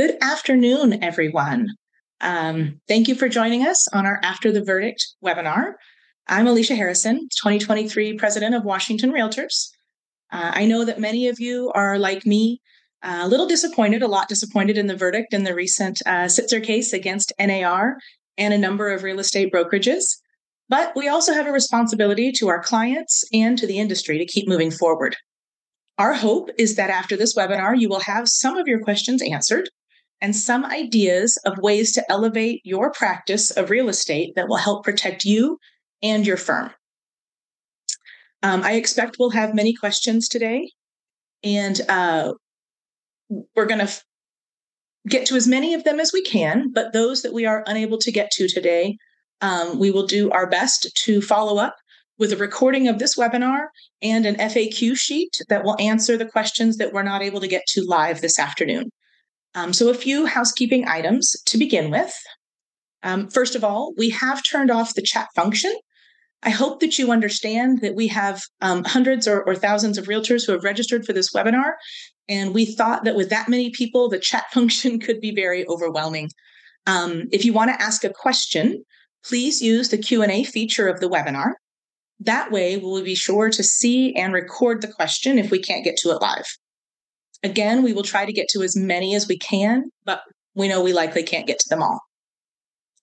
good afternoon, everyone. Um, thank you for joining us on our After the Verdict webinar. I'm Alicia Harrison, 2023 President of Washington Realtors. Uh, I know that many of you are like me, uh, a little disappointed, a lot disappointed in the verdict in the recent uh, Sitzer case against NAR and a number of real estate brokerages. But we also have a responsibility to our clients and to the industry to keep moving forward. Our hope is that after this webinar, you will have some of your questions answered and some ideas of ways to elevate your practice of real estate that will help protect you and your firm. Um, I expect we'll have many questions today, and uh, we're going to f- get to as many of them as we can, but those that we are unable to get to today, um, we will do our best to follow up with a recording of this webinar and an FAQ sheet that will answer the questions that we're not able to get to live this afternoon. Um, so, a few housekeeping items to begin with. Um, first of all, we have turned off the chat function. I hope that you understand that we have um, hundreds or, or thousands of realtors who have registered for this webinar. And we thought that with that many people, the chat function could be very overwhelming. Um, if you want to ask a question, please use the Q&A feature of the webinar. That way, we'll be sure to see and record the question if we can't get to it live. Again, we will try to get to as many as we can, but we know we likely can't get to them all.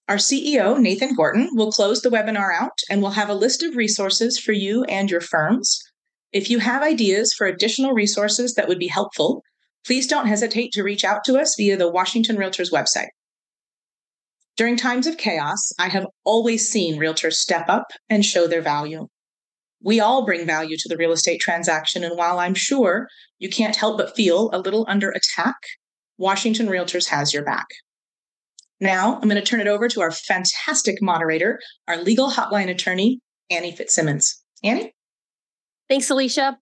Our CEO, Nathan Gorton, will close the webinar out and we'll have a list of resources for you and your firms. If you have ideas for additional resources that would be helpful, please don't hesitate to reach out to us via the Washington Realtors website. During times of chaos, I have always seen realtors step up and show their value. We all bring value to the real estate transaction, and while I'm sure you can't help but feel a little under attack, Washington Realtors has your back. Now, I'm going to turn it over to our fantastic moderator, our legal hotline attorney, Annie Fitzsimmons. Annie? Thanks, Alicia.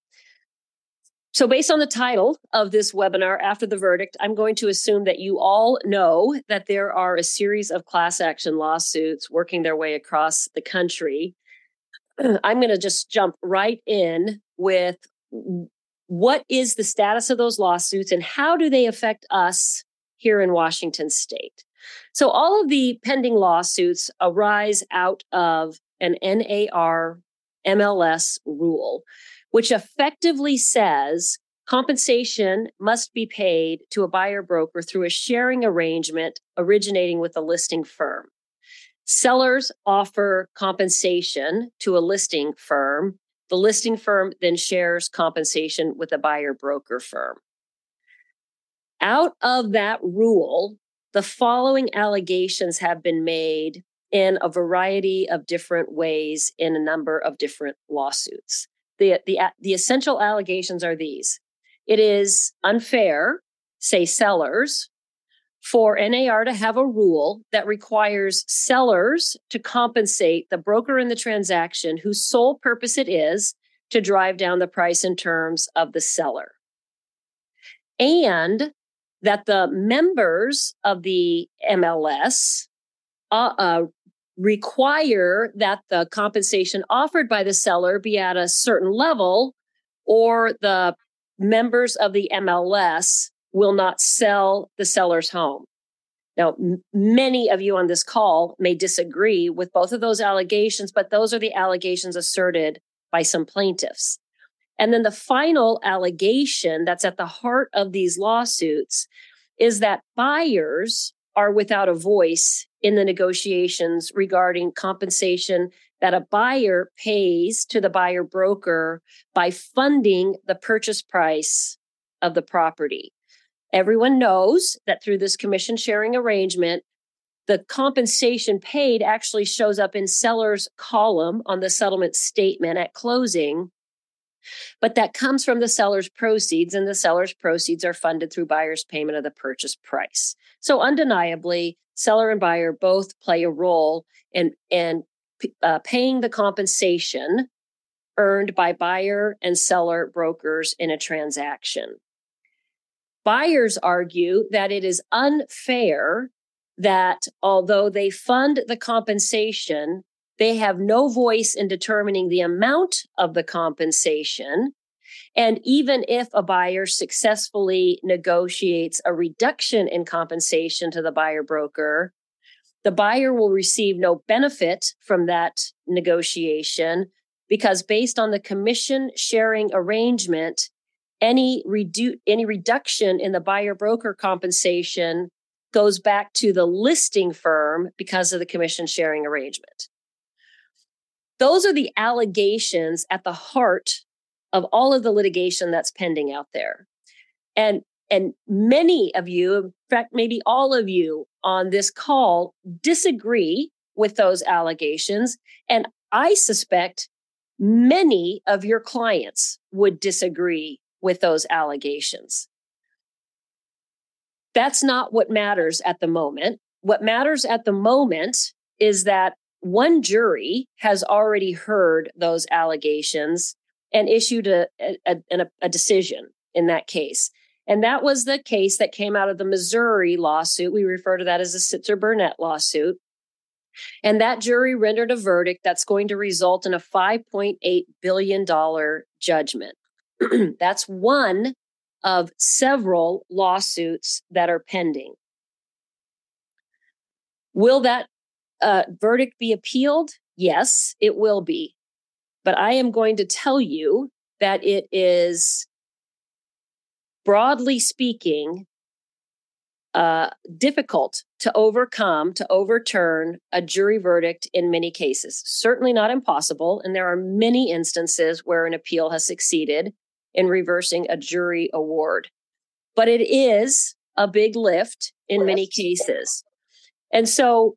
So, based on the title of this webinar, After the Verdict, I'm going to assume that you all know that there are a series of class action lawsuits working their way across the country. I'm going to just jump right in with what is the status of those lawsuits and how do they affect us here in Washington state? So, all of the pending lawsuits arise out of an NAR MLS rule which effectively says compensation must be paid to a buyer broker through a sharing arrangement originating with a listing firm. Sellers offer compensation to a listing firm. The listing firm then shares compensation with a buyer broker firm. Out of that rule, the following allegations have been made in a variety of different ways in a number of different lawsuits the, the, the essential allegations are these it is unfair, say sellers, for NAR to have a rule that requires sellers to compensate the broker in the transaction whose sole purpose it is to drive down the price and terms of the seller. And that the members of the MLS uh, uh, require that the compensation offered by the seller be at a certain level, or the members of the MLS will not sell the seller's home. Now, m- many of you on this call may disagree with both of those allegations, but those are the allegations asserted by some plaintiffs. And then the final allegation that's at the heart of these lawsuits is that buyers are without a voice in the negotiations regarding compensation that a buyer pays to the buyer broker by funding the purchase price of the property. Everyone knows that through this commission sharing arrangement, the compensation paid actually shows up in seller's column on the settlement statement at closing but that comes from the seller's proceeds, and the seller's proceeds are funded through buyer's payment of the purchase price. So, undeniably, seller and buyer both play a role in, in uh, paying the compensation earned by buyer and seller brokers in a transaction. Buyers argue that it is unfair that although they fund the compensation, they have no voice in determining the amount of the compensation. And even if a buyer successfully negotiates a reduction in compensation to the buyer broker, the buyer will receive no benefit from that negotiation because based on the commission sharing arrangement, any redu- any reduction in the buyer broker compensation goes back to the listing firm because of the commission sharing arrangement. Those are the allegations at the heart of all of the litigation that's pending out there. And and many of you, in fact maybe all of you on this call disagree with those allegations and I suspect many of your clients would disagree with those allegations. That's not what matters at the moment. What matters at the moment is that one jury has already heard those allegations and issued a, a, a, a decision in that case. And that was the case that came out of the Missouri lawsuit. We refer to that as the Sitzer Burnett lawsuit. And that jury rendered a verdict that's going to result in a $5.8 billion judgment. that's one of several lawsuits that are pending. Will that uh, verdict be appealed? Yes, it will be. But I am going to tell you that it is, broadly speaking, uh, difficult to overcome, to overturn a jury verdict in many cases. Certainly not impossible. And there are many instances where an appeal has succeeded in reversing a jury award. But it is a big lift in many cases. And so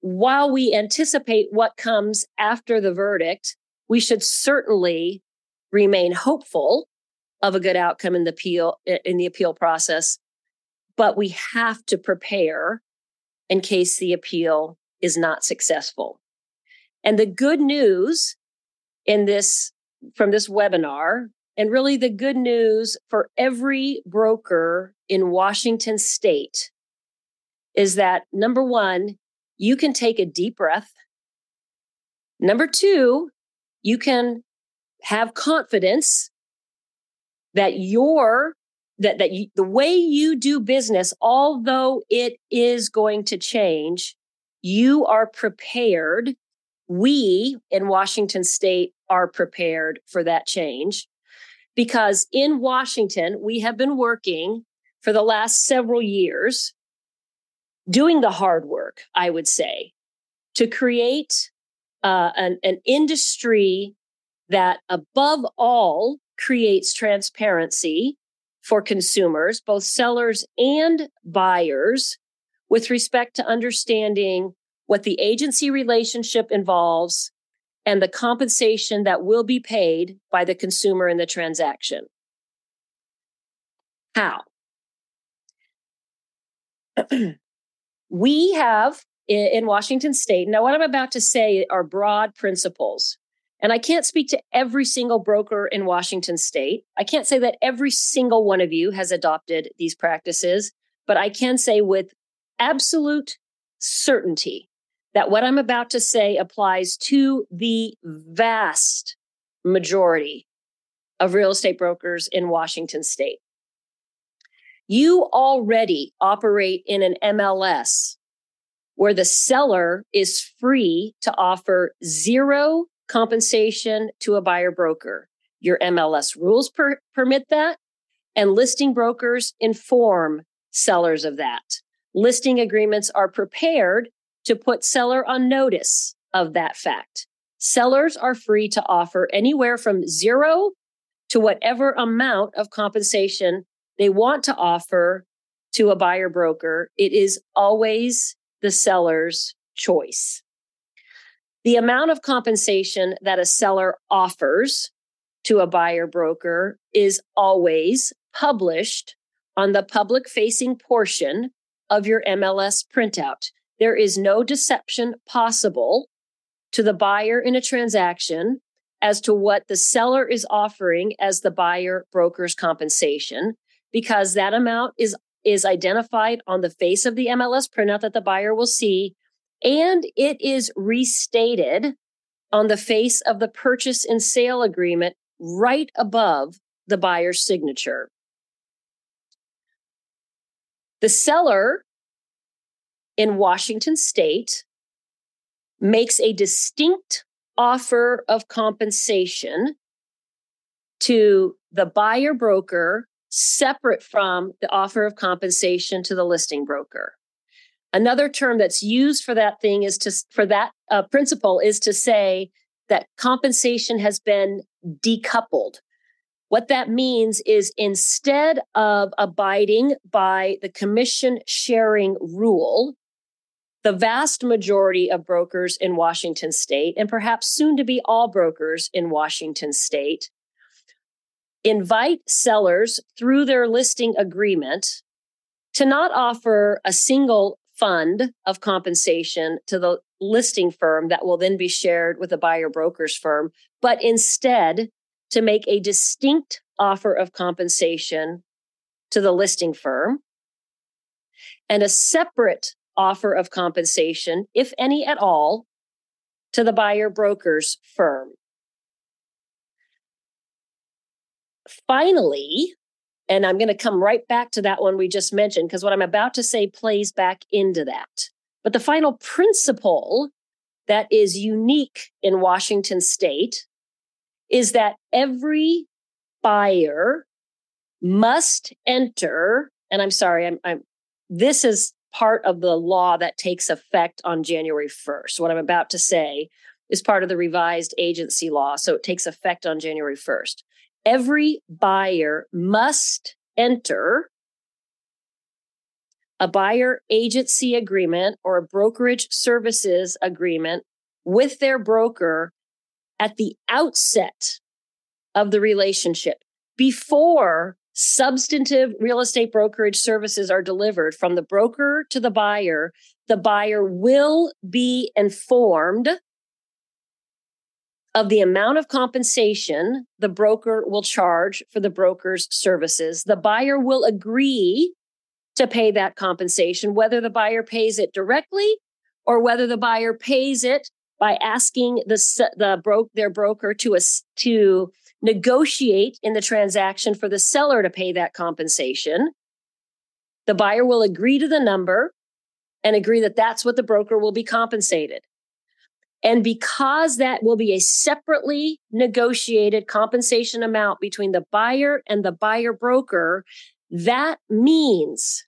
while we anticipate what comes after the verdict, we should certainly remain hopeful of a good outcome in the appeal in the appeal process but we have to prepare in case the appeal is not successful. And the good news in this from this webinar and really the good news for every broker in Washington state is that number 1, you can take a deep breath. Number 2, you can have confidence that your that that you, the way you do business although it is going to change you are prepared we in Washington state are prepared for that change because in Washington we have been working for the last several years doing the hard work i would say to create uh, an, an industry that above all creates transparency for consumers, both sellers and buyers, with respect to understanding what the agency relationship involves and the compensation that will be paid by the consumer in the transaction. How? we have in Washington state, now what I'm about to say are broad principles. And I can't speak to every single broker in Washington state. I can't say that every single one of you has adopted these practices, but I can say with absolute certainty that what I'm about to say applies to the vast majority of real estate brokers in Washington state. You already operate in an MLS where the seller is free to offer zero compensation to a buyer broker. Your MLS rules per- permit that, and listing brokers inform sellers of that. Listing agreements are prepared to put seller on notice of that fact. Sellers are free to offer anywhere from zero to whatever amount of compensation they want to offer to a buyer broker. It is always the seller's choice. The amount of compensation that a seller offers to a buyer broker is always published on the public facing portion of your MLS printout. There is no deception possible to the buyer in a transaction as to what the seller is offering as the buyer broker's compensation because that amount is is identified on the face of the MLS printout that the buyer will see and it is restated on the face of the purchase and sale agreement right above the buyer's signature. The seller in Washington state makes a distinct offer of compensation to the buyer broker separate from the offer of compensation to the listing broker. Another term that's used for that thing is to for that uh, principle is to say that compensation has been decoupled. What that means is instead of abiding by the commission sharing rule, the vast majority of brokers in Washington state, and perhaps soon to be all brokers in Washington state, invite sellers through their listing agreement to not offer a single fund of compensation to the listing firm that will then be shared with a buyer broker's firm, but instead to make a distinct offer of compensation to the listing firm and a separate offer of compensation, if any at all, to the buyer broker's firm. Finally, and I'm going to come right back to that one we just mentioned because what I'm about to say plays back into that. But the final principle that is unique in Washington state is that every buyer must enter, and I'm sorry, I'm, I'm this is part of the law that takes effect on January 1st. What I'm about to say is part of the revised agency law. So it takes effect on January 1st every buyer must enter a buyer agency agreement or a brokerage services agreement with their broker at the outset of the relationship before substantive real estate brokerage services are delivered from the broker to the buyer the buyer will be informed of the amount of compensation the broker will charge for the broker's services. The buyer will agree to pay that compensation, whether the buyer pays it directly or whether the buyer pays it by asking the, the bro- their broker to, to negotiate in the transaction for the seller to pay that compensation. The buyer will agree to the number and agree that that's what the broker will be compensated. And because that will be a separately negotiated compensation amount between the buyer and the buyer broker, that means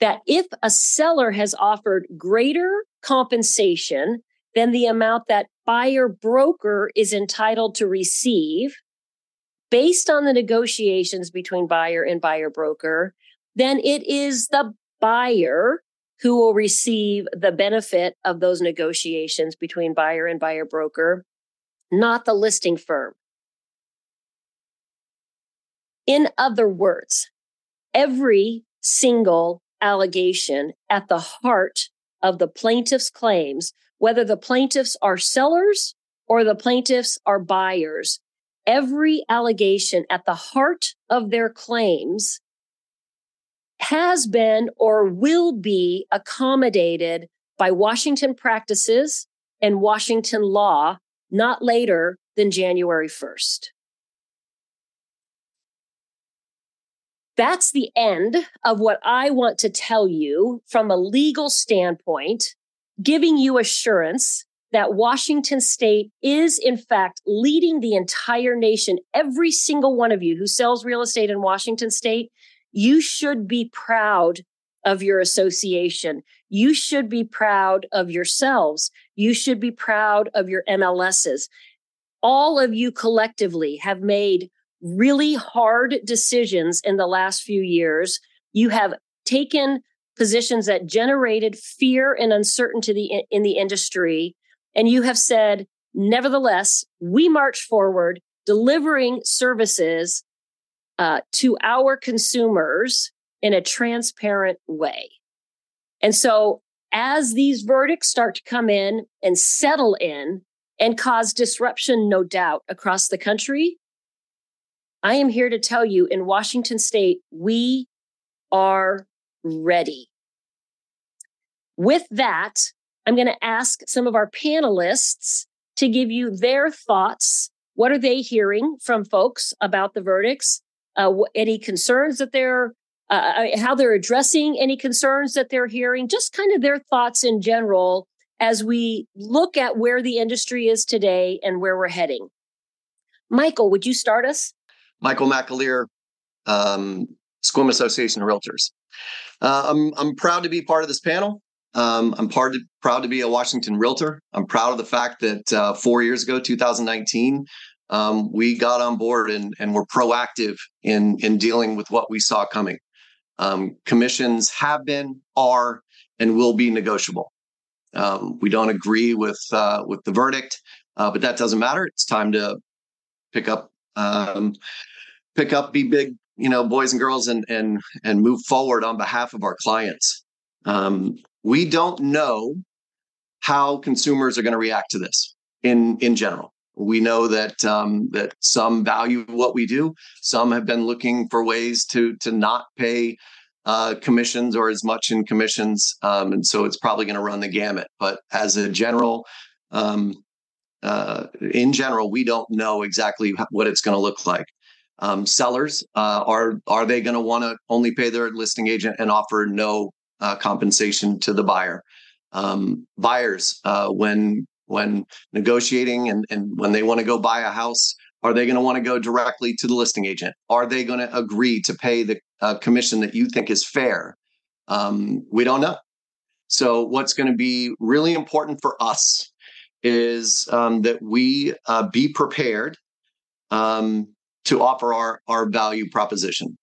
that if a seller has offered greater compensation than the amount that buyer broker is entitled to receive based on the negotiations between buyer and buyer broker, then it is the buyer who will receive the benefit of those negotiations between buyer and buyer broker, not the listing firm. In other words, every single allegation at the heart of the plaintiff's claims, whether the plaintiffs are sellers or the plaintiffs are buyers, every allegation at the heart of their claims has been or will be accommodated by Washington practices and Washington law not later than January 1st. That's the end of what I want to tell you from a legal standpoint, giving you assurance that Washington state is in fact leading the entire nation. Every single one of you who sells real estate in Washington state you should be proud of your association. You should be proud of yourselves. You should be proud of your MLSs. All of you collectively have made really hard decisions in the last few years. You have taken positions that generated fear and uncertainty in the industry. And you have said, nevertheless, we march forward delivering services uh, to our consumers in a transparent way. And so as these verdicts start to come in and settle in and cause disruption, no doubt, across the country, I am here to tell you in Washington state, we are ready. With that, I'm going to ask some of our panelists to give you their thoughts what are they hearing from folks about the verdicts? Uh, any concerns that they're uh, uh, how they're addressing any concerns that they're hearing, just kind of their thoughts in general as we look at where the industry is today and where we're heading. Michael, would you start us? Michael McAleer, um, Sequim Association of Realtors. Uh, I'm I'm proud to be part of this panel. Um, I'm part of, proud to be a Washington realtor. I'm proud of the fact that uh, four years ago, 2019, um, we got on board and, and were proactive in in dealing with what we saw coming. Um, commissions have been, are, and will be negotiable. Um, we don't agree with uh, with the verdict, uh, but that doesn't matter. It's time to pick up, um, pick up, be big, you know, boys and girls, and and and move forward on behalf of our clients. Um, we don't know how consumers are going to react to this in in general. We know that um, that some value what we do. Some have been looking for ways to to not pay uh, commissions or as much in commissions, um, and so it's probably going to run the gamut. But as a general, um, uh, in general, we don't know exactly what it's going to look like. Um, sellers uh, are are they going to want to only pay their listing agent and offer no uh, compensation to the buyer? Um, buyers, uh, when when negotiating and, and when they want to go buy a house are they going to want to go directly to the listing agent? Are they going to agree to pay the uh, commission that you think is fair? Um, we don't know. So what's going to be really important for us is um, that we uh, be prepared um, to offer our, our value proposition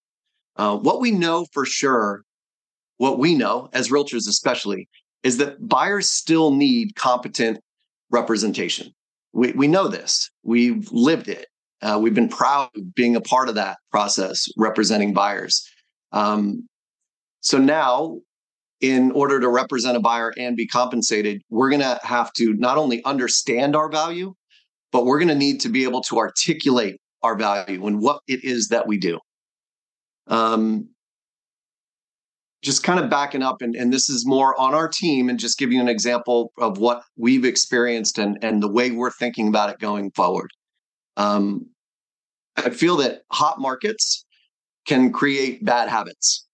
uh, what we know for sure what we know as realtors especially is that buyers still need competent representation. We, we know this. We've lived it. Uh, we've been proud of being a part of that process, representing buyers. Um, so now, in order to represent a buyer and be compensated, we're going to have to not only understand our value, but we're going to need to be able to articulate our value and what it is that we do. Um, just kind of backing up and, and this is more on our team and just give you an example of what we've experienced and, and the way we're thinking about it going forward. Um, i feel that hot markets can create bad habits.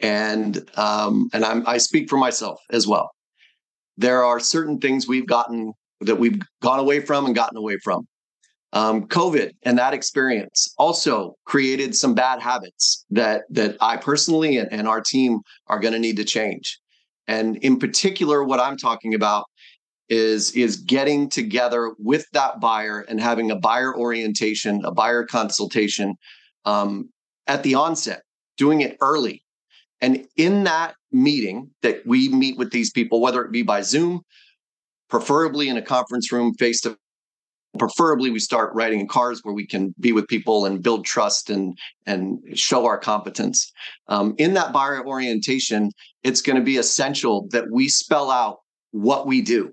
And um, and I'm, i speak for myself as well. There are certain things we've gotten that we've gone away from and gotten away from um, COVID and that experience also created some bad habits that that I personally and, and our team are going to need to change. And in particular, what I'm talking about is is getting together with that buyer and having a buyer orientation, a buyer consultation um, at the onset, doing it early. And in that meeting that we meet with these people, whether it be by Zoom, preferably in a conference room face to preferably we start writing in cars where we can be with people and build trust and and show our competence. Um, in that buyer orientation it's going to be essential that we spell out what we do.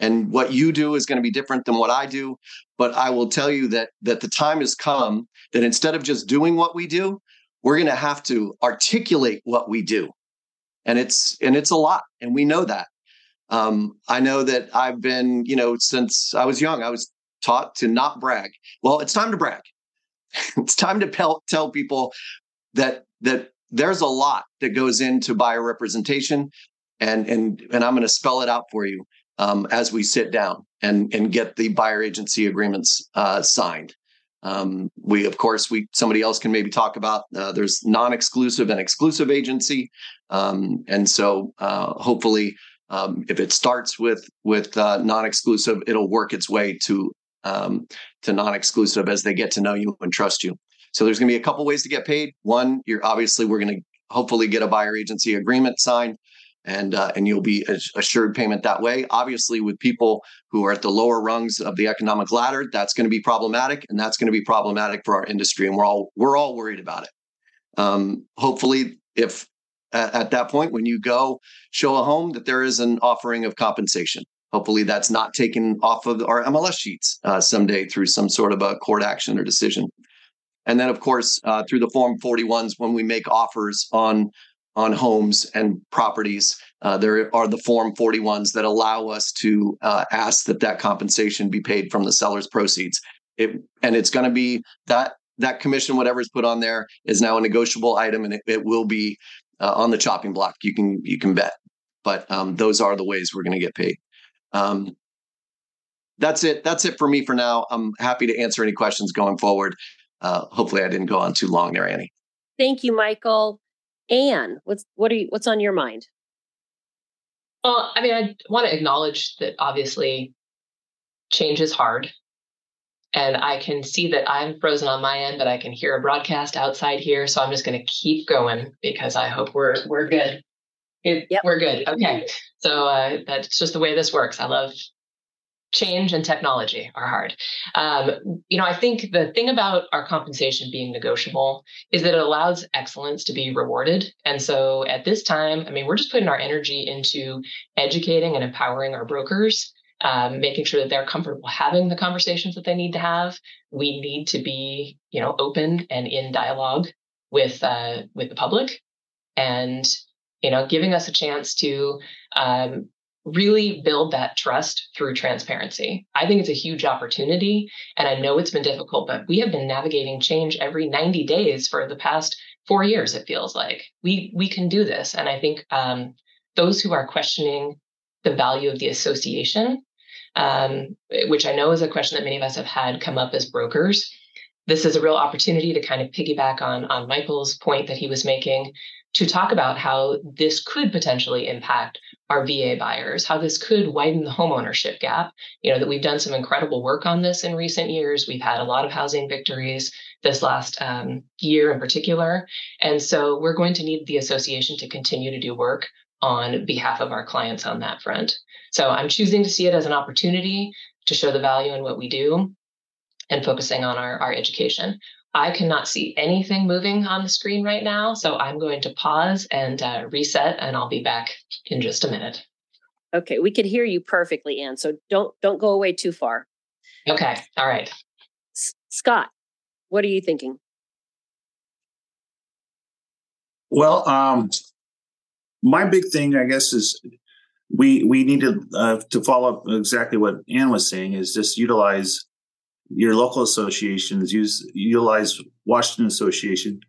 And what you do is going to be different than what i do but i will tell you that that the time has come that instead of just doing what we do we're going to have to articulate what we do. And it's and it's a lot and we know that um, I know that I've been, you know, since I was young, I was taught to not brag. Well, it's time to brag. it's time to tell, tell people that that there's a lot that goes into buyer representation, and and and I'm going to spell it out for you um, as we sit down and and get the buyer agency agreements uh, signed. Um, we, of course, we somebody else can maybe talk about. Uh, there's non-exclusive and exclusive agency, um, and so uh, hopefully um, if it starts with with uh, non-exclusive, it'll work its way to um, to non-exclusive as they get to know you and trust you. So there's going to be a couple ways to get paid. One, you're obviously we're going to hopefully get a buyer agency agreement signed, and uh, and you'll be assured payment that way. Obviously, with people who are at the lower rungs of the economic ladder, that's going to be problematic, and that's going to be problematic for our industry, and we're all we're all worried about it. Um, hopefully, if at, at that point when you go show a home that there is an offering of compensation. Hopefully, that's not taken off of our MLS sheets uh, someday through some sort of a court action or decision. And then, of course, uh, through the Form 41s, when we make offers on on homes and properties, uh, there are the Form 41s that allow us to uh, ask that that compensation be paid from the seller's proceeds. it and it's going to be that that commission, whatever is put on there, is now a negotiable item, and it, it will be uh, on the chopping block. You can you can bet. But um, those are the ways we're going to get paid. Um, that's it. That's it for me for now. I'm happy to answer any questions going forward. Uh, hopefully, I didn't go on too long there, Annie. Thank you, Michael. Anne, what's what are you, what's on your mind? Well, I mean, I want to acknowledge that obviously change is hard and I can see that I'm frozen on my end, but I can hear a broadcast outside here. So I'm just going to keep going because I hope we're we're good. It, yep. We're good. Okay. So uh, that's just the way this works. I love change and technology are hard. Um, you know, I think the thing about our compensation being negotiable is that it allows excellence to be rewarded. And so at this time, I mean, we're just putting our energy into educating and empowering our brokers um, making sure that they're comfortable having the conversations that they need to have. We need to be, you know, open and in dialogue with uh, with the public, and you know, giving us a chance to um, really build that trust through transparency. I think it's a huge opportunity, and I know it's been difficult, but we have been navigating change every 90 days for the past four years. It feels like we we can do this, and I think um, those who are questioning the value of the association um, which I know is a question that many of us have had come up as brokers. This is a real opportunity to kind of piggyback on, on Michael's point that he was making to talk about how this could potentially impact our VA buyers, how this could widen the homeownership gap. You know, that we've done some incredible work on this in recent years. We've had a lot of housing victories this last um, year in particular. And so we're going to need the association to continue to do work on behalf of our clients on that front. So I'm choosing to see it as an opportunity to show the value in what we do and focusing on our, our education. I cannot see anything moving on the screen right now, so I'm going to pause and uh, reset, and I'll be back in just a minute. Okay, we can hear you perfectly, Anne. So don't don't go away too far. Okay, all right. S- Scott, what are you thinking? Well, um, my big thing, I guess, is we we need to uh, to follow up exactly what Anne was saying is just utilize your local associations, use utilize Washington Association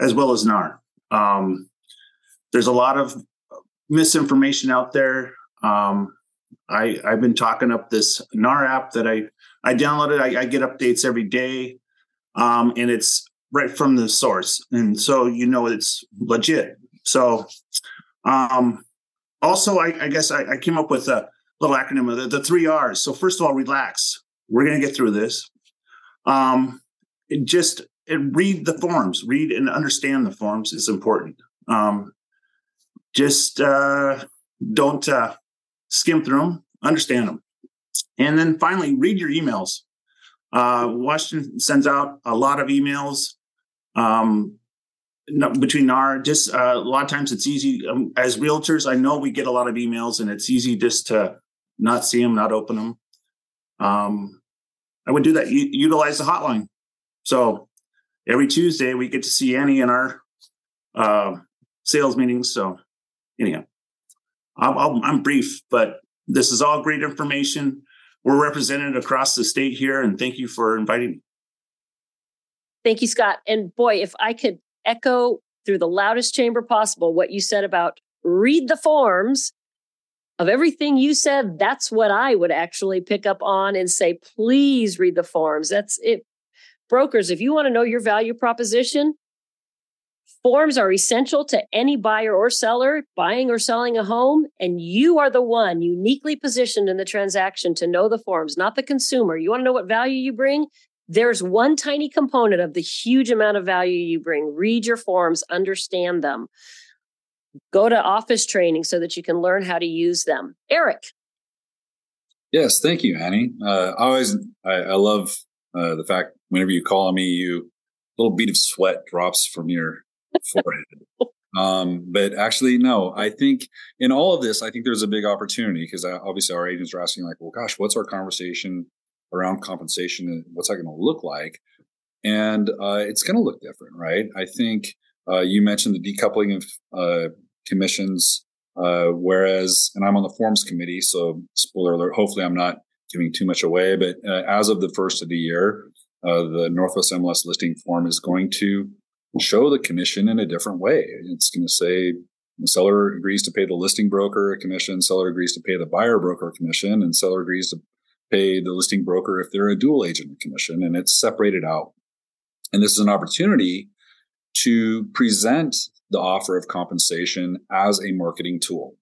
as well as NAR. Um, there's a lot of misinformation out there. Um, I I've been talking up this NAR app that I I downloaded. I, I get updates every day, um, and it's right from the source, and so you know it's legit. So um, also, I, I guess I, I, came up with a little acronym of the, the, three R's. So first of all, relax. We're going to get through this. Um, just read the forms. Read and understand the forms is important. Um, just uh, don't uh, skim through them. Understand them. And then finally, read your emails. Uh, Washington sends out a lot of emails. Um, between our just uh, a lot of times it's easy um, as realtors i know we get a lot of emails and it's easy just to not see them not open them um, i would do that U- utilize the hotline. So every tuesday we get to see annie in our uh, sales meetings so anyhow. I i'm brief but this is all great information. We're represented across the state here and thank you for inviting me. Thank you, Scott. And boy, if I could echo through the loudest chamber possible what you said about read the forms. Of everything you said that's what i would actually pick up on and say please read the forms. That's it. Brokers if you want to know your value proposition forms are essential to any buyer or seller buying or selling a home and you are the one uniquely positioned in the transaction to know the forms not the consumer. You want to know what value you bring there's one tiny component of the huge amount of value you bring. Read your forms, understand them. Go to office training so that you can learn how to use them. Eric. Yes, thank you, Annie. Uh, I always, I, I love uh, the fact whenever you call on me, you a little bead of sweat drops from your forehead. Um, but actually, no, I think in all of this, I think there's a big opportunity because uh, obviously our agents are asking like, well, gosh, what's our conversation around compensation and what's that going to look like and uh, it's going to look different right i think uh, you mentioned the decoupling of uh, commissions uh, whereas and i'm on the forms committee so spoiler alert hopefully i'm not giving too much away but uh, as of the first of the year uh, the Northwest MLS listing form is going to show the commission in a different way. It's going to say the seller agrees to pay the listing broker a commission, seller agrees to pay the buyer broker a commission, and seller agrees to pay the listing broker if they're a dual agent commission, and it's separated out. And this is an opportunity to present the offer of compensation as a marketing tool,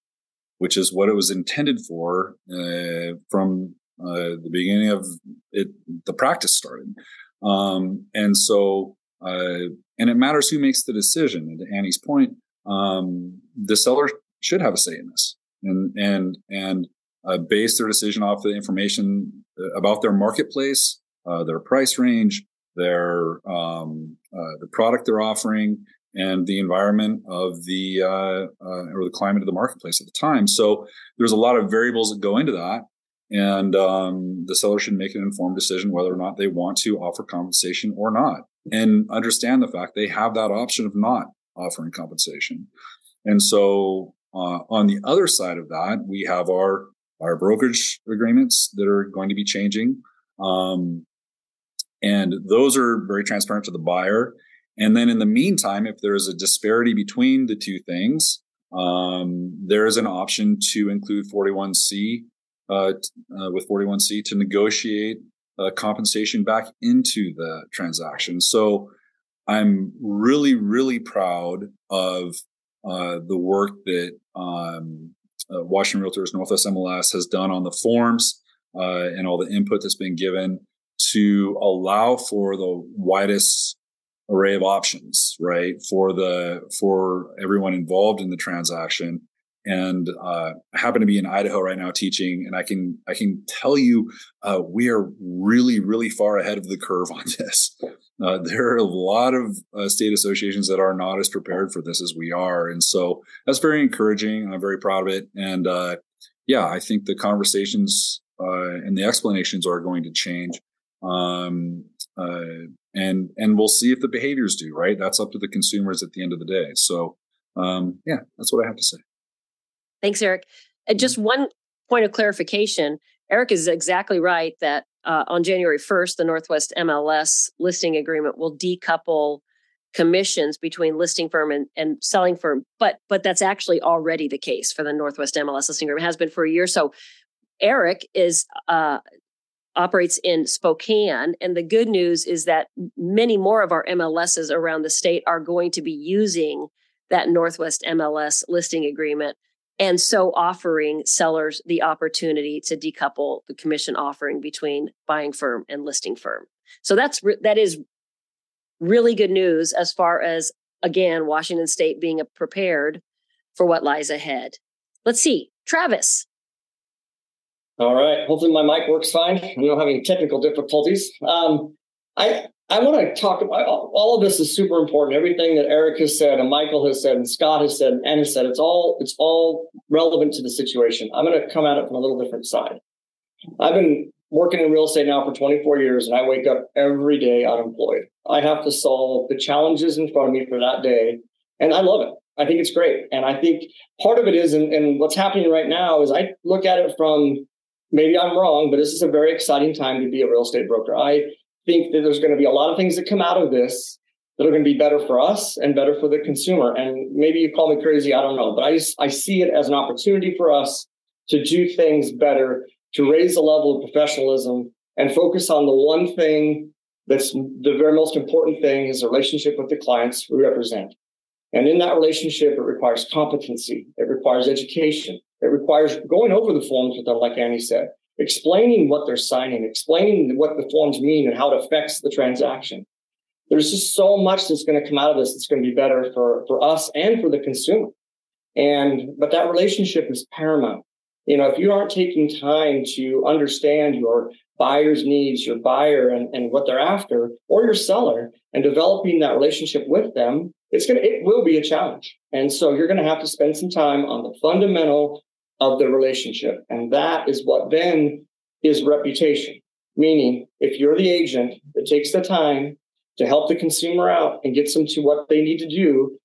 which is what it was intended for uh, from uh, the beginning of it. The practice started, um, and so uh, and it matters who makes the decision. And to Annie's point, um, the seller should have a say in this, and and and uh, base their decision off the information uh, about their marketplace, uh, their price range, their um, uh, the product they're offering, and the environment of the uh, uh, or the climate of the marketplace at the time. So there's a lot of variables that go into that, and um, the seller should make an informed decision whether or not they want to offer compensation or not, and understand the fact they have that option of not offering compensation. And so uh, on the other side of that, we have our our brokerage agreements that are going to be changing. Um, and those are very transparent to the buyer. And then in the meantime, if there is a disparity between the two things, um, there is an option to include 41C uh, uh, with 41C to negotiate uh, compensation back into the transaction. So I'm really, really proud of uh, the work that um, uh, Washington Realtors Northwest MLS has done on the forms uh, and all the input that's been given to allow for the widest array of options, right? For the for everyone involved in the transaction. And uh, happen to be in Idaho right now teaching, and I can I can tell you uh, we are really really far ahead of the curve on this. Uh, there are a lot of uh, state associations that are not as prepared for this as we are, and so that's very encouraging. I'm very proud of it, and uh, yeah, I think the conversations uh, and the explanations are going to change. Um, uh, and and we'll see if the behaviors do right. That's up to the consumers at the end of the day. So um, yeah, that's what I have to say. Thanks, Eric. And just one point of clarification: Eric is exactly right that uh, on January 1st, the Northwest MLS listing agreement will decouple commissions between listing firm and, and selling firm. But but that's actually already the case for the Northwest MLS listing agreement. It has been for a year. So Eric is uh, operates in Spokane. And the good news is that many more of our MLSs around the state are going to be using that Northwest MLS listing agreement. And so offering sellers the opportunity to decouple the commission offering between buying firm and listing firm. So that's that is really good news as far as again Washington state being prepared for what lies ahead. Let's see. Travis, all right. Hopefully my mic works fine. We don't have any technical difficulties. Um, I I want to talk about all of this is super important. Everything that Eric has said and Michael has said and Scott has said and Anna has said, it's all it's all relevant to the situation. I'm going to come at it from a little different side. I've been working in real estate now for 24 years and I wake up every day unemployed. I have to solve the challenges in front of me for that day. And I love it. I think it's great. And I think part of it is, and, and what's happening right now is I look at it from maybe I'm wrong, but this is a very exciting time to be a real estate broker. I think that there's going to be a lot of things that come out of this that are going to be better for us and better for the consumer. And maybe you call me crazy, I don't know, but I just I see it as an opportunity for us to do things better, to raise the level of professionalism and focus on the one thing that's the very most important thing is a relationship with the clients we represent. And in that relationship, it requires competency, it requires education, it requires going over the forms with them, like Annie said, explaining what they're signing, explaining what the forms mean and how it affects the transaction. There's just so much that's going to come out of this that's going to be better for, for us and for the consumer. And but that relationship is paramount. You know, if you aren't taking time to understand your buyer's needs, your buyer and, and what they're after, or your seller, and developing that relationship with them, it's gonna it will be a challenge. And so you're gonna have to spend some time on the fundamental of the relationship. And that is what then is reputation. Meaning, if you're the agent that takes the time to help the consumer out and gets them to what they need to do,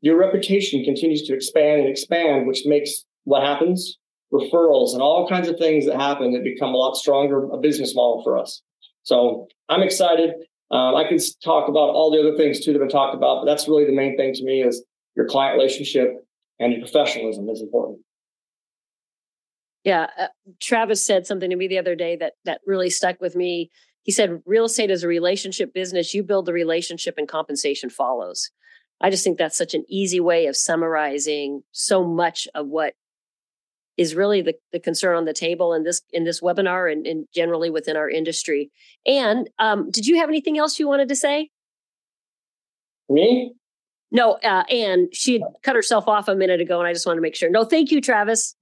your reputation continues to expand and expand, which makes what happens referrals and all kinds of things that happen that become a lot stronger a business model for us. So I'm excited. Um, I can talk about all the other things too that I talked about, but that's really the main thing to me is your client relationship and your professionalism is important. Yeah, uh, Travis said something to me the other day that that really stuck with me. He said, "Real estate is a relationship business. You build the relationship, and compensation follows." I just think that's such an easy way of summarizing so much of what is really the, the concern on the table in this in this webinar and, and generally within our industry. And um, did you have anything else you wanted to say? Me? No, uh, and she had cut herself off a minute ago, and I just wanted to make sure. No, thank you, Travis.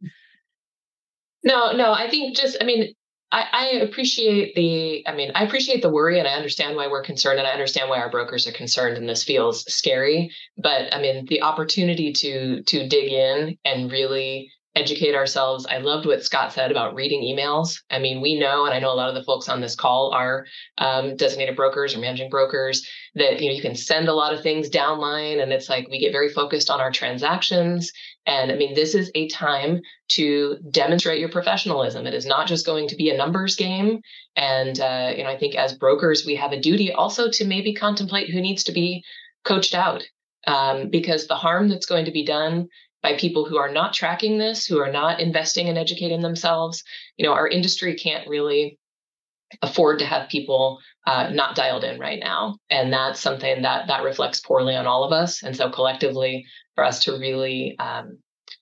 No, no, I think just, I mean, I, I, appreciate the, I mean, I appreciate the worry and I understand why we're concerned and I understand why our brokers are concerned and this feels scary. But I mean, the opportunity to to dig in and really educate ourselves. I loved what Scott said about reading emails. I mean, we know, and I know a lot of the folks on this call are um, designated brokers or managing brokers, that you know you can send a lot of things downline, and it's like we get very focused on our transactions. And I mean, this is a time to demonstrate your professionalism. It is not just going to be a numbers game. And uh, you know, I think as brokers, we have a duty also to maybe contemplate who needs to be coached out um, because the harm that's going to be done by people who are not tracking this, who are not investing and educating themselves. You know, our industry can't really afford to have people uh, not dialed in right now, and that's something that that reflects poorly on all of us. And so, collectively, for us to really um,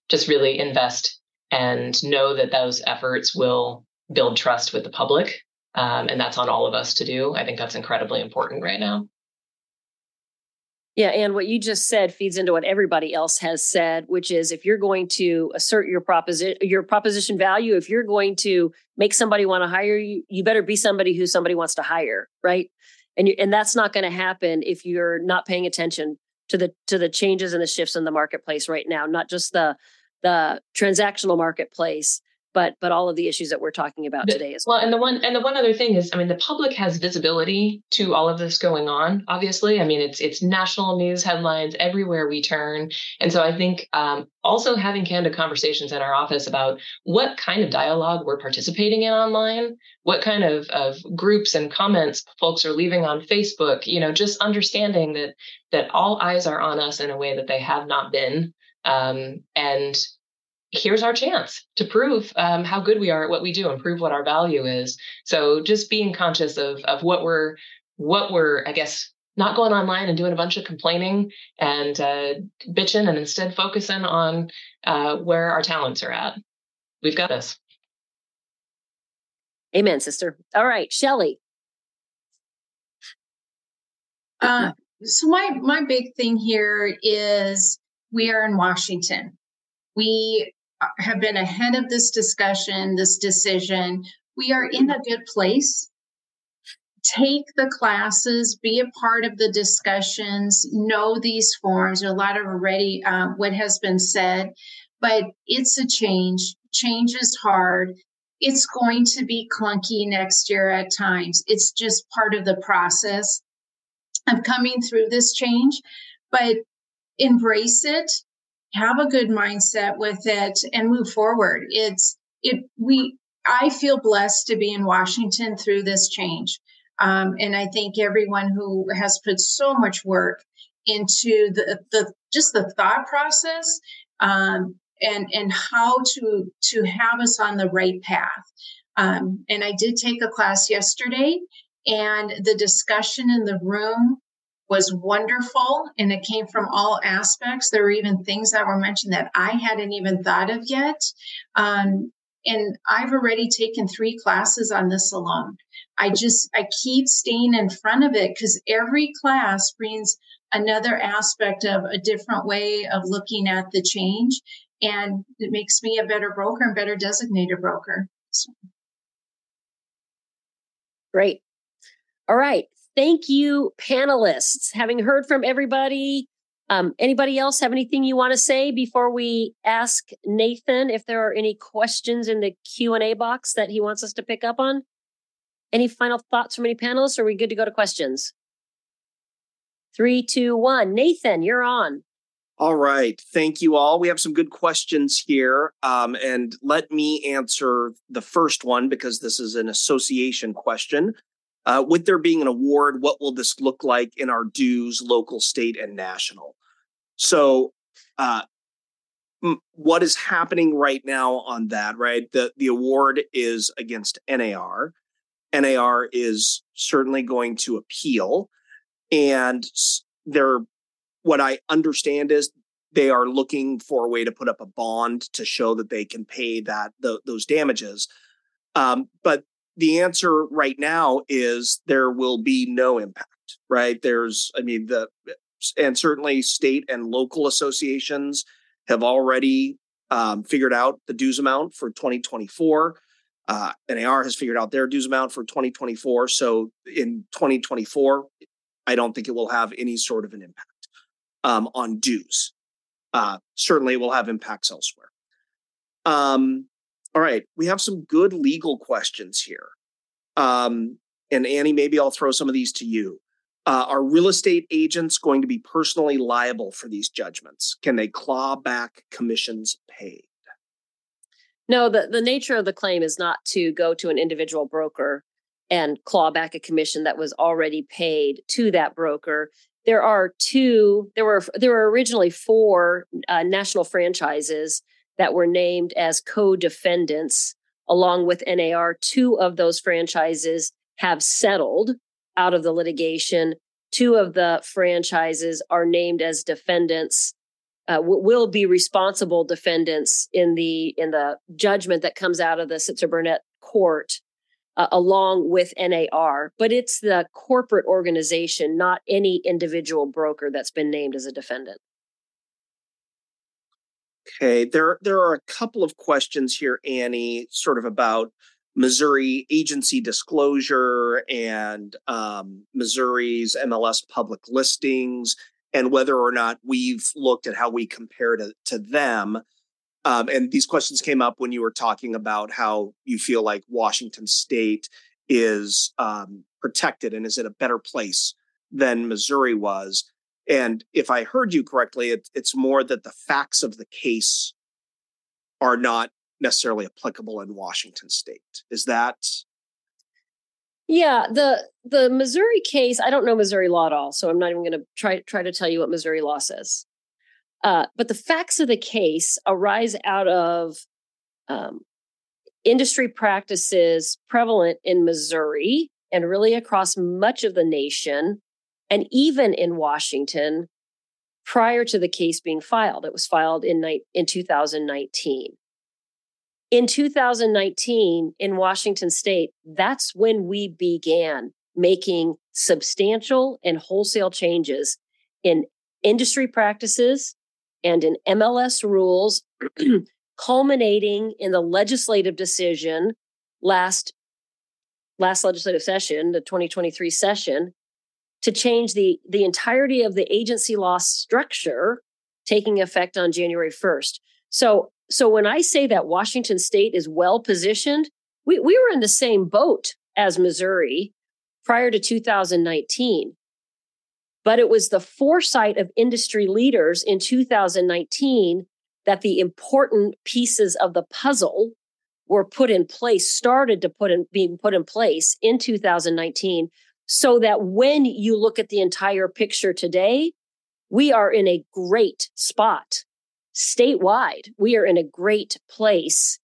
just really invest and know that those efforts will build trust with the public, um, and that's on all of us to do. I think that's incredibly important right now. Yeah, and what you just said feeds into what everybody else has said, which is if you're going to assert your proposition your proposition value, if you're going to make somebody want to hire you, you better be somebody who somebody wants to hire, right? And you, and that's not going to happen if you're not paying attention to the to the changes and the shifts in the marketplace right now, not just the the transactional marketplace, but but all of the issues that we're talking about today as well. well. And the one and the one other thing is, I mean, the public has visibility to all of this going on. Obviously, I mean, it's it's national news headlines everywhere we turn, and so I think um, also having candid conversations in our office about what kind of dialogue we're participating in online, what kind of of groups and comments folks are leaving on Facebook. You know, just understanding that that all eyes are on us in a way that they have not been, um, and here's our chance to prove um, how good we are at what we do and prove what our value is. So just being conscious of of what we're what we're I guess not going online and doing a bunch of complaining and uh, bitching and instead focusing on uh, where our talents are at. We've got this. Amen, sister. All right, Shelly. Uh, so my my big thing here is we are in Washington. We have been ahead of this discussion, this decision. We are in a good place. Take the classes, be a part of the discussions, know these forms. a lot of already uh, what has been said, but it's a change. Change is hard. It's going to be clunky next year at times. It's just part of the process of coming through this change, but embrace it have a good mindset with it and move forward. It's it we I feel blessed to be in Washington through this change. Um, and I think everyone who has put so much work into the, the just the thought process um, and and how to to have us on the right path. Um, and I did take a class yesterday, and the discussion in the room was wonderful and it came from all aspects. There were even things that were mentioned that I hadn't even thought of yet. Um, and I've already taken three classes on this alone. I just, I keep staying in front of it because every class brings another aspect of a different way of looking at the change. And it makes me a better broker and better designated broker. So. Great. All right thank you, panelists. Having heard from everybody, um, anybody else have anything you want to say before we ask Nathan if there are any questions in the Q and A box that he wants us to pick up on? Any final thoughts from any panelists? Are we good to go to questions? Three, two, one. Nathan, you're on. All right. Thank you all. We have some good questions here. Um, and let me answer the first one because this is an association question. Uh, with there being an award, what will this look like in our dues, local, state, and national? So, uh, what is happening right now on that? Right, the the award is against NAR. NAR is certainly going to appeal, and they're what I understand is they are looking for a way to put up a bond to show that they can pay that the, those damages. Um, but the answer right now is there will be no impact. Right? There's, I mean, the and certainly state and local associations have already um, figured out the dues amount for 2024. Uh, NAR has figured out their dues amount for 2024. So in 2024, I don't think it will have any sort of an impact um, on dues. Uh, certainly, it will have impacts elsewhere. Um, all right, we have some good legal questions here. Um, and Annie, maybe I'll throw some of these to you. Uh, are real estate agents going to be personally liable for these judgments? Can they claw back commissions paid? No, the, the nature of the claim is not to go to an individual broker and claw back a commission that was already paid to that broker. There are two, there were there were originally four uh, national franchises that were named as co-defendants along with NAR. Two of those franchises have settled out of the litigation. Two of the franchises are named as defendants, uh, will be responsible defendants in the in the judgment that comes out of the Sitzer Burnett court, uh, along with NAR. But it's the corporate organization, not any individual broker that's been named as a defendant. Okay, there there are a couple of questions here, Annie, sort of about Missouri agency disclosure and um, Missouri's MLS public listings, and whether or not we've looked at how we compare to, to them. Um, and these questions came up when you were talking about how you feel like Washington State is um, protected and is in a better place than Missouri was. And if I heard you correctly, it, it's more that the facts of the case are not necessarily applicable in Washington state. Is that yeah, the the Missouri case, I don't know Missouri law at all, so I'm not even going to try try to tell you what Missouri law says. Uh, but the facts of the case arise out of um, industry practices prevalent in Missouri and really across much of the nation, and even in Washington prior to the case being filed. It was filed in in 2019 in 2019 in Washington state, that's when we began making substantial and wholesale changes in industry practices and in MLS rules, culminating in the legislative decision last last legislative session, the 2023 session, to change the the entirety of the agency law structure taking effect on January 1st. So so when I say that Washington State is well positioned, we, we were in the same boat as Missouri prior to 2019. But it was the foresight of industry leaders in 2019 that the important pieces of the puzzle were put in place, started to put in being put in place in 2019, so that when you look at the entire picture today, we are in a great spot. Statewide, we are in a great place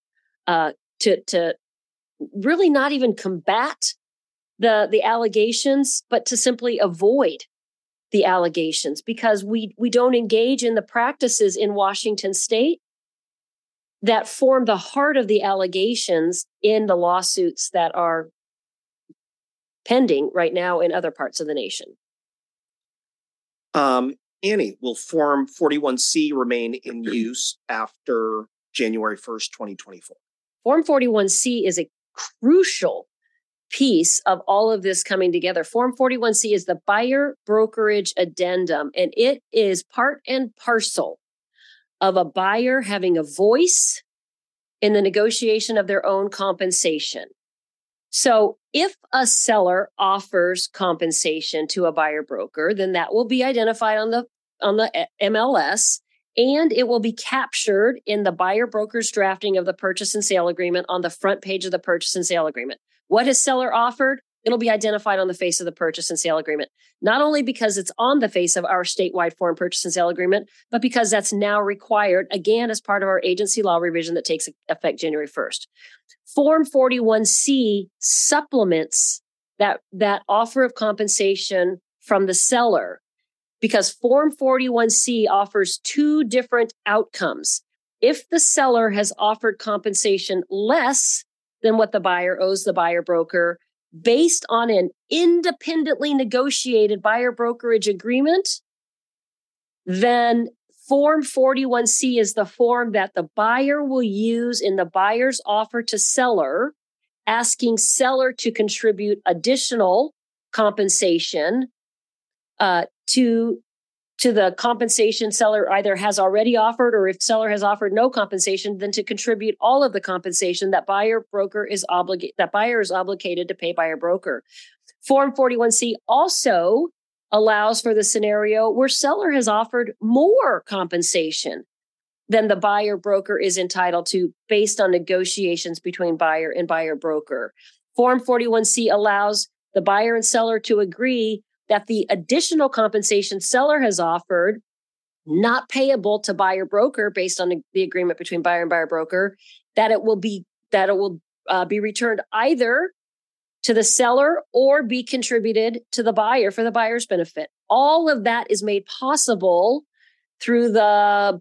uh, to to really not even combat the the allegations, but to simply avoid the allegations because we we don't engage in the practices in Washington State that form the heart of the allegations in the lawsuits that are pending right now in other parts of the nation. Um, Annie, will Form 41C remain in use after January 1st, 2024? Form 41C is a crucial piece of all of this coming together. Form 41C is the buyer brokerage addendum, and it is part and parcel of a buyer having a voice in the negotiation of their own compensation. So if a seller offers compensation to a buyer broker, then that will be identified on the on the eh, MLS and it will be captured in the buyer broker's drafting of the purchase and sale agreement on the front page of the purchase and sale agreement. What has seller offered? It'll be identified on the face of the purchase and sale agreement. Not only because it's on the face of our statewide form purchase and sale agreement, but because that's now required again as part of our agency law revision that takes effect January 1st. Form 41C supplements that, that offer of compensation from the seller because Form 41C offers two different outcomes. If the seller has offered compensation less than what the buyer owes the buyer broker based on an independently negotiated buyer brokerage agreement, then Form 41C is the form that the buyer will use in the buyer's offer to seller, asking seller to contribute additional compensation uh, to to the compensation seller either has already offered or if seller has offered no compensation then to contribute all of the compensation that buyer broker is obligated that buyer is obligated to pay buyer broker. Form 41c also allows for the scenario where seller has offered more compensation than the buyer broker is entitled to based on negotiations between buyer and buyer broker. Form 41c allows the buyer and seller to agree that the additional compensation seller has offered not payable to buyer broker based on the agreement between buyer and buyer broker that it will be that it will uh, be returned either to the seller or be contributed to the buyer for the buyer's benefit. All of that is made possible through the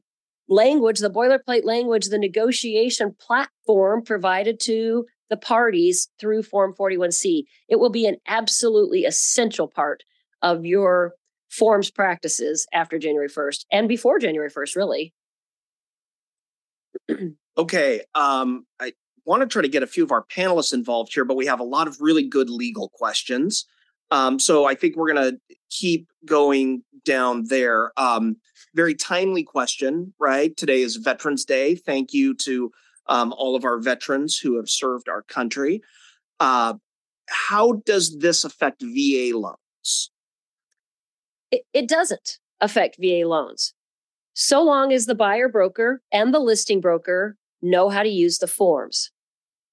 language the boilerplate language the negotiation platform provided to the parties through form 41c it will be an absolutely essential part of your forms practices after January 1st and before January 1st, really. okay. Um, I want to try to get a few of our panelists involved here, but we have a lot of really good legal questions. Um, so I think we're going to keep going down there. Um, very timely question, right? Today is Veterans Day. Thank you to um, all of our veterans who have served our country. Uh, how does this affect VA loans? It, doesn't affect VA loans. So long as the buyer broker and the listing broker know how to use the forms.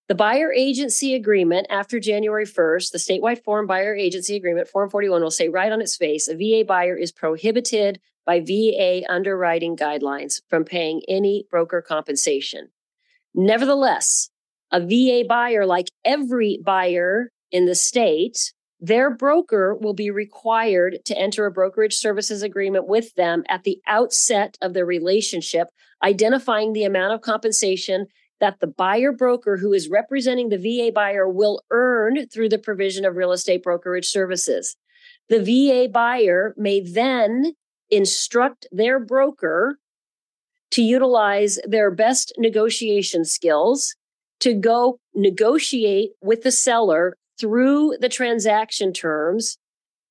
The buyer agency agreement after January 1st, the statewide form buyer agency agreement, Form 41, will say right on its face a VA buyer is prohibited by VA underwriting guidelines from paying any broker compensation. Nevertheless, a VA buyer, like every buyer in the state, their broker will be required to enter a brokerage services agreement with them at the outset of their relationship, identifying the amount of compensation that the buyer broker who is representing the VA buyer will earn through the provision of real estate brokerage services. The VA buyer may then instruct their broker to utilize their best negotiation skills to go negotiate with the seller through the transaction terms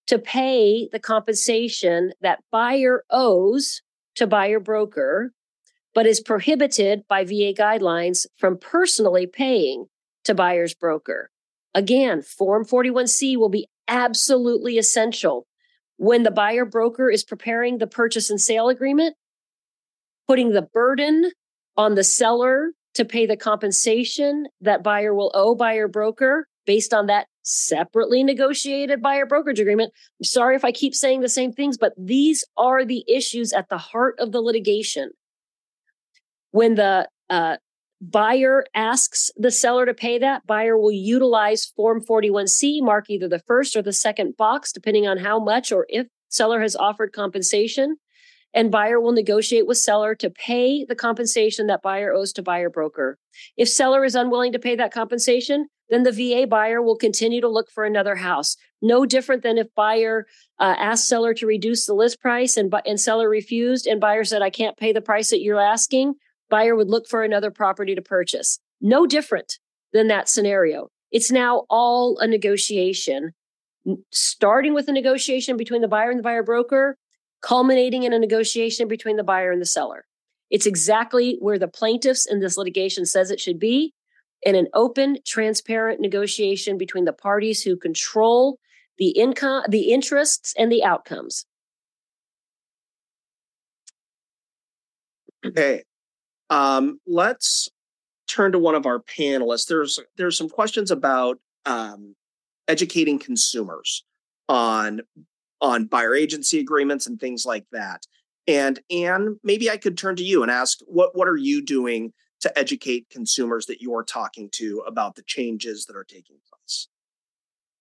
to pay the compensation that buyer owes to buyer broker, but is prohibited by VA guidelines from personally paying to buyer's broker. Again, Form 41C will be absolutely essential when the buyer broker is preparing the purchase and sale agreement, putting the burden on the seller to pay the compensation that buyer will owe buyer broker based on that separately negotiated buyer brokerage agreement. I'm sorry if I keep saying the same things, but these are the issues at the heart of the litigation. When the uh, buyer asks the seller to pay that, buyer will utilize Form 41C, mark either the first or the second box, depending on how much or if seller has offered compensation. And buyer will negotiate with seller to pay the compensation that buyer owes to buyer broker. If seller is unwilling to pay that compensation, then the VA buyer will continue to look for another house. No different than if buyer uh, asked seller to reduce the list price and, and seller refused and buyer said, I can't pay the price that you're asking, buyer would look for another property to purchase. No different than that scenario. It's now all a negotiation, starting with a negotiation between the buyer and the buyer broker, culminating in a negotiation between the buyer and the seller. It's exactly where the plaintiffs in this litigation says it should be in an open, transparent negotiation between the parties who control the income, the interests, and the outcomes. Okay, um, let's turn to one of our panelists. There's there's some questions about um, educating consumers on on buyer agency agreements and things like that. And Anne, maybe I could turn to you and ask what what are you doing to educate consumers that you're talking to about the changes that are taking place?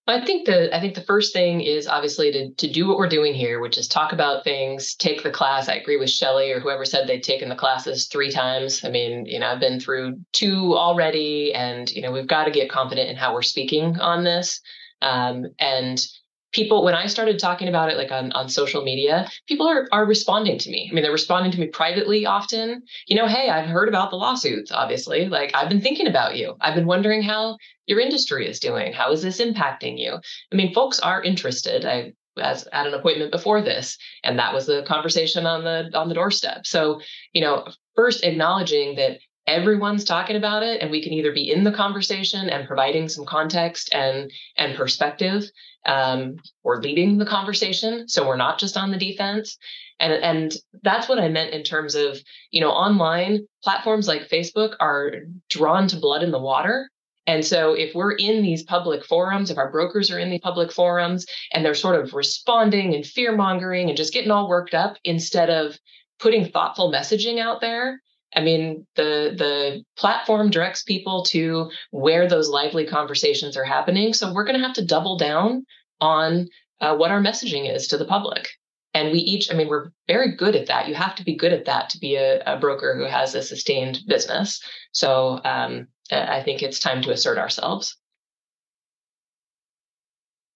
I think the I think the first thing is obviously to to do what we're doing here, which is talk about things, take the class. I agree with Shelly or whoever said they'd taken the classes three times. I mean, you know, I've been through two already, and you know, we've got to get confident in how we're speaking on this. Um, and people when i started talking about it like on, on social media people are, are responding to me. I mean they're responding to me privately often. You know hey i've heard about the lawsuits obviously. Like i've been thinking about you. I've been wondering how your industry is doing. How is this impacting you? I mean folks are interested. I as at an appointment before this and that was the conversation on the on the doorstep. So you know first acknowledging that everyone's talking about it and we can either be in the conversation and providing some context and and perspective um, or leading the conversation so we're not just on the defense and and that's what i meant in terms of you know online platforms like facebook are drawn to blood in the water and so if we're in these public forums if our brokers are in the public forums and they're sort of responding and fear mongering and just getting all worked up instead of putting thoughtful messaging out there I mean, the the platform directs people to where those lively conversations are happening. So we're going to have to double down on uh, what our messaging is to the public. And we each, I mean, we're very good at that. You have to be good at that to be a, a broker who has a sustained business. So um, I think it's time to assert ourselves.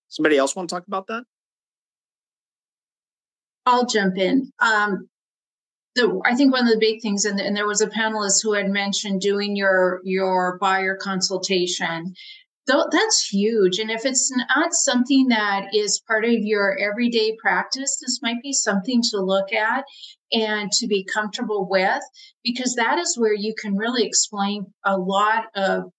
Somebody else want to talk about that? I'll jump in. Um, the, I think one of the big things, and, and there was a panelist who had mentioned doing your your buyer consultation. That's huge, and if it's not something that is part of your everyday practice, this might be something to look at and to be comfortable with, because that is where you can really explain a lot of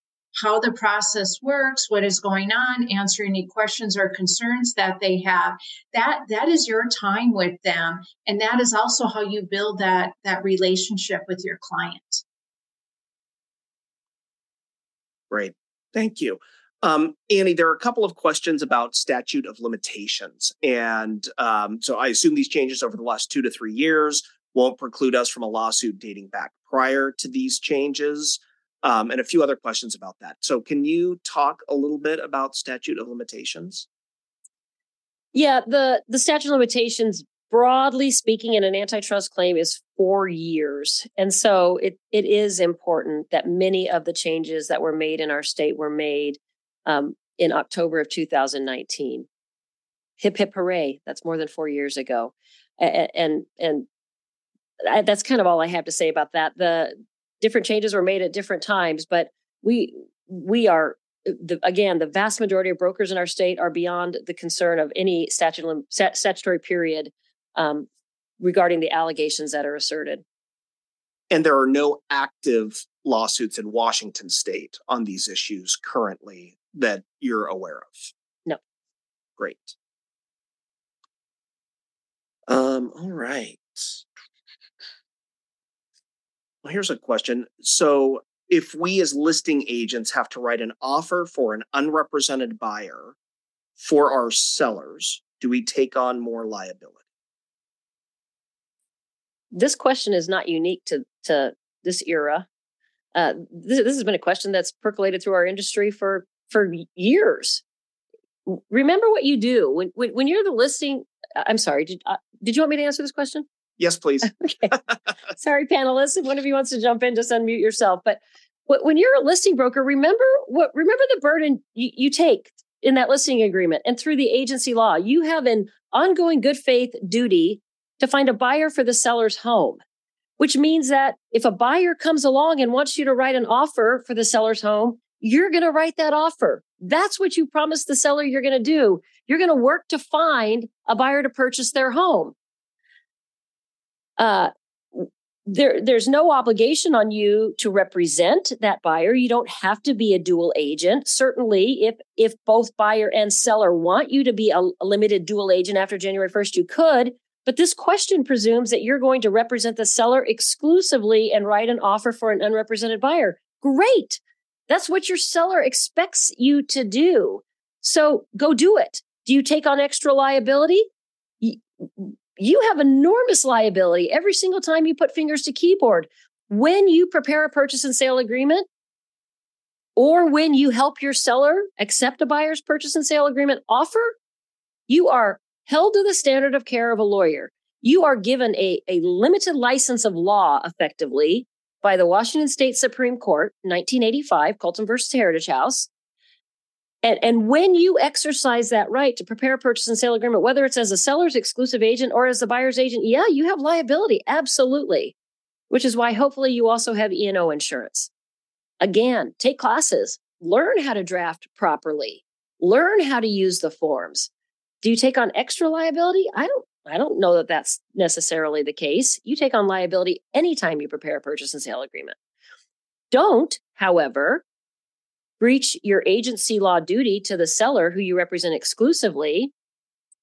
how the process works, what is going on, answer any questions or concerns that they have. That that is your time with them, and that is also how you build that that relationship with your client. Great, thank you. Um, Annie, there are a couple of questions about statute of limitations. And um, so I assume these changes over the last two to three years won't preclude us from a lawsuit dating back prior to these changes um, and a few other questions about that. So, can you talk a little bit about statute of limitations? Yeah, the the statute of limitations, broadly speaking, in an antitrust claim is four years, and so it it is important that many of the changes that were made in our state were made um, in October of 2019. Hip hip hooray! That's more than four years ago, and and, and that's kind of all I have to say about that. The different changes were made at different times, but we we are the, again the vast majority of brokers in our state are beyond the concern of any statute, statutory period um, regarding the allegations that are asserted. And there are no active lawsuits in Washington state on these issues currently that you're aware of. No. Great. Um, all right. Well, here's a question. So, if we as listing agents have to write an offer for an unrepresented buyer for our sellers, do we take on more liability? This question is not unique to, to this era. Uh, this, this has been a question that's percolated through our industry for for years. Remember what you do when when, when you're the listing. I'm sorry. Did uh, did you want me to answer this question? Yes, please. okay. Sorry, panelists. If one of you wants to jump in, just unmute yourself. But when you're a listing broker, remember what remember the burden you, you take in that listing agreement and through the agency law. You have an ongoing good faith duty to find a buyer for the seller's home, which means that if a buyer comes along and wants you to write an offer for the seller's home, you're going to write that offer. That's what you promised the seller you're going to do. You're going to work to find a buyer to purchase their home. Uh, there there's no obligation on you to represent that buyer. You don't have to be a dual agent. Certainly if if both buyer and seller want you to be a, a, limited dual agent after january 1st you could. But this question presumes that you're going to represent the seller exclusively and write an offer for an unrepresented buyer. Great that's what your seller expects you to do So go do it. Do you take on extra liability? You have enormous liability every single time you put fingers to keyboard. When you prepare a purchase and sale agreement, or when you help your seller accept a buyer's purchase and sale agreement offer, you are held to the standard of care of a lawyer. You are given a, a limited license of law effectively by the Washington State Supreme Court, 1985, Cultum versus Heritage House. And, and when you exercise that right to prepare a purchase and sale agreement, whether it's as a seller's exclusive agent or as the buyer's agent, yeah, you have liability. Absolutely. Which is why hopefully you also have E&O insurance. Again, take classes, learn how to draft properly, learn how to use the forms. Do you take on extra liability? I don't I don't know that that's necessarily the case. You take on liability anytime you prepare a purchase and sale agreement. Don't, however, breach your agency law duty to the seller who you represent exclusively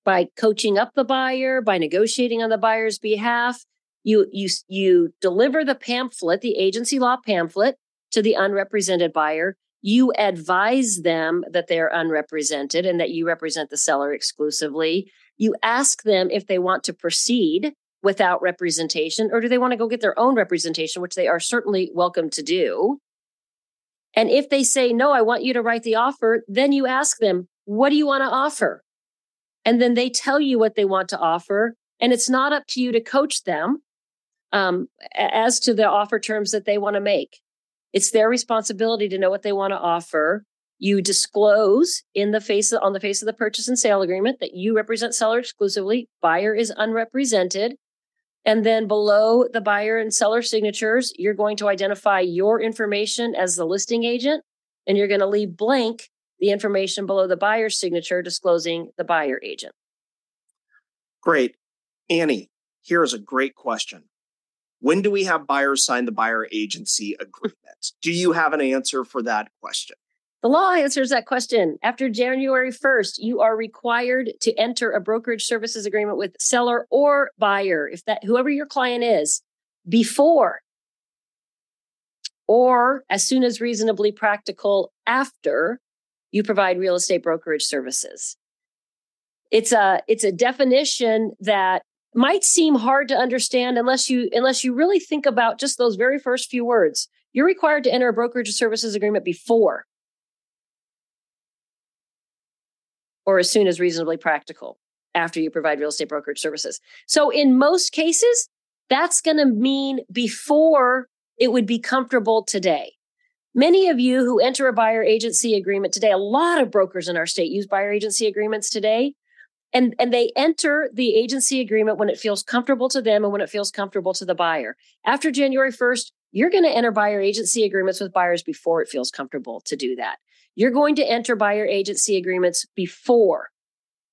by coaching up the buyer, by negotiating on the buyer's behalf. You you you deliver the pamphlet, the agency law pamphlet to the unrepresented buyer. You advise them that they're unrepresented and that you represent the seller exclusively. You ask them if they want to proceed without representation or do they want to go get their own representation, which they are certainly welcome to do. And if they say, no, I want you to write the offer, then you ask them, what do you want to offer? And then they tell you what they want to offer. And it's not up to you to coach them um, as to the offer terms that they want to make. It's their responsibility to know what they want to offer. You disclose in the face of, on the face of the purchase and sale agreement that you represent seller exclusively, buyer is unrepresented. And then below the buyer and seller signatures, you're going to identify your information as the listing agent, and you're going to leave blank the information below the buyer's signature disclosing the buyer agent. Great. Annie, here's a great question. When do we have buyers sign the buyer agency agreement? Do you have an answer for that question? The law answers that question. After January 1st, you are required to enter a brokerage services agreement with seller or buyer, if that whoever your client is, before or as soon as reasonably practical after you provide real estate brokerage services. It's a it's a definition that might seem hard to understand unless you unless you really think about just those very first few words. You're required to enter a brokerage services agreement before or as soon as reasonably practical after you provide real estate brokerage services. So in most cases, that's going to mean before it would be comfortable today. Many of you who enter a buyer agency agreement today, a lot of brokers in our state use buyer agency agreements today. And, and they enter the agency agreement when it feels comfortable to them and when it feels comfortable to the buyer. After January 1st, you're going to enter buyer agency agreements with buyers before it feels comfortable to do that. You're going to enter buyer agency agreements before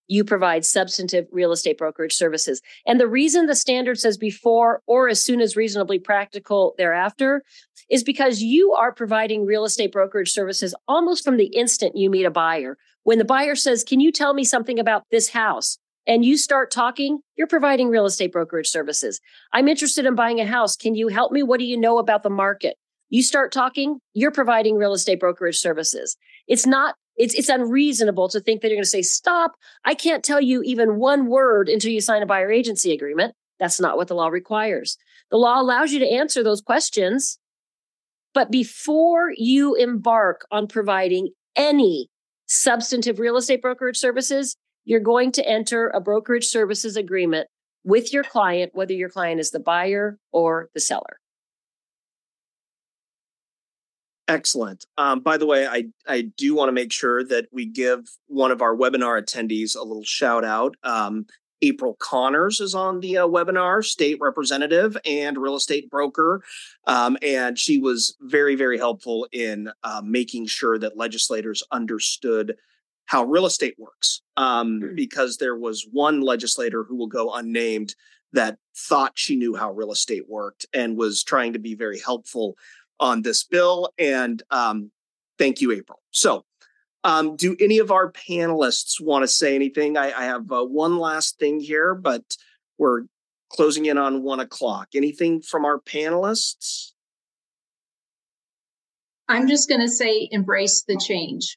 you provide substantive real estate brokerage services. And the reason the standard says before or as soon as reasonably practical thereafter is because you are providing real estate brokerage services almost from the instant you meet a buyer. When the buyer says, Can you tell me something about this house? and you start talking, you're providing real estate brokerage services. I'm interested in buying a house. Can you help me? What do you know about the market? You start talking, you're providing real estate brokerage services. It's not it's it's unreasonable to think that you're going to say stop. I can't tell you even one word until you sign a buyer agency agreement. That's not what the law requires. The law allows you to answer those questions, but before you embark on providing any substantive real estate brokerage services, you're going to enter a brokerage services agreement with your client, whether your client is the buyer or the seller. Excellent. Um, by the way, I, I do want to make sure that we give one of our webinar attendees a little shout out. Um, April Connors is on the uh, webinar, state representative and real estate broker. Um, and she was very, very helpful in uh, making sure that legislators understood how real estate works. Um, mm. because there was one legislator who will go unnamed that thought she knew how real estate worked and was trying to be very helpful on this bill. And um, thank you, April. So, um, do any of our panelists want to say anything? I, I have uh, one last thing here, but we're closing in on one o'clock. Anything from our panelists? I'm just going to say embrace the change.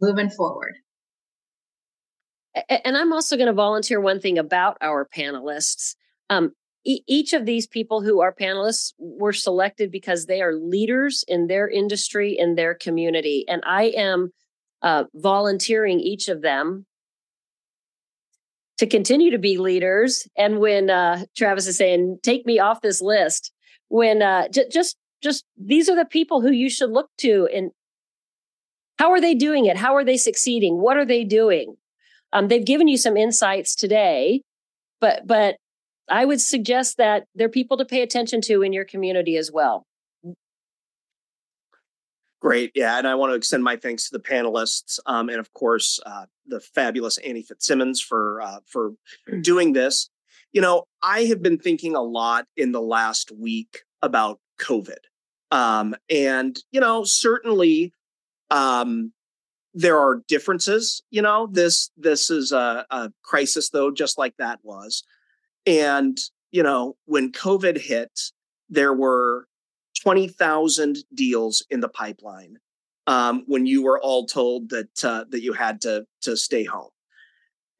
moving forward. And I'm also going to volunteer one thing about our panelists. Um, e- each of these people who are panelists were selected because they are leaders in their industry, in their community. And I am uh, volunteering each of them to continue to be leaders. And when uh, Travis is saying, take me off this list, when uh, j- just just these are the people who you should look to and how are they doing it? How are they succeeding? What are they doing? Um, they've given you some insights today, but but I would suggest that they're people to pay attention to in your community as well. Great. Yeah. And I want to extend my thanks to the panelists um, and, of course, uh, the fabulous Annie Fitzsimmons for, uh, for doing this. You know, I have been thinking a lot in the last week about COVID. Um, and, you know, certainly um, there are differences. You know, this this is a, a crisis, though, just like that was. And, you know, when COVID hit, there were 20,000 deals in the pipeline um, when you were all told that uh, that you had to to stay home.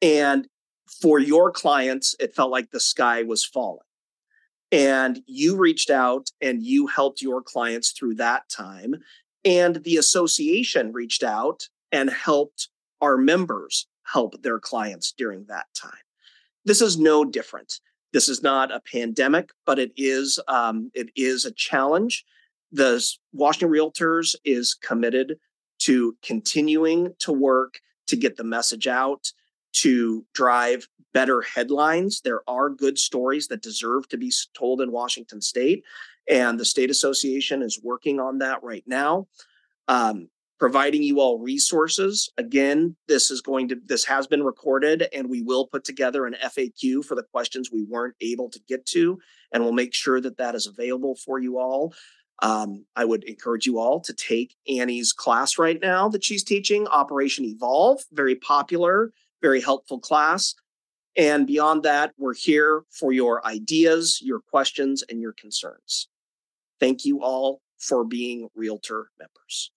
And for your clients, it felt like the sky was falling. And you reached out and you helped your clients through that time. And the association reached out and helped our members help their clients during that time. This is no different. This is not a pandemic, but it is um, it is a challenge. The Washington Realtors is committed to continuing to work to get the message out, to drive better headlines. There are good stories that deserve to be told in Washington State, and the state association is working on that right now. Um, providing you all resources. Again, this is going to this has been recorded and we will put together an FAQ for the questions we weren't able to get to and we'll make sure that that is available for you all. Um, I would encourage you all to take Annie's class right now that she's teaching, Operation Evolve, very popular, very helpful class. And beyond that, we're here for your ideas, your questions, and your concerns. Thank you all for being Realtor members.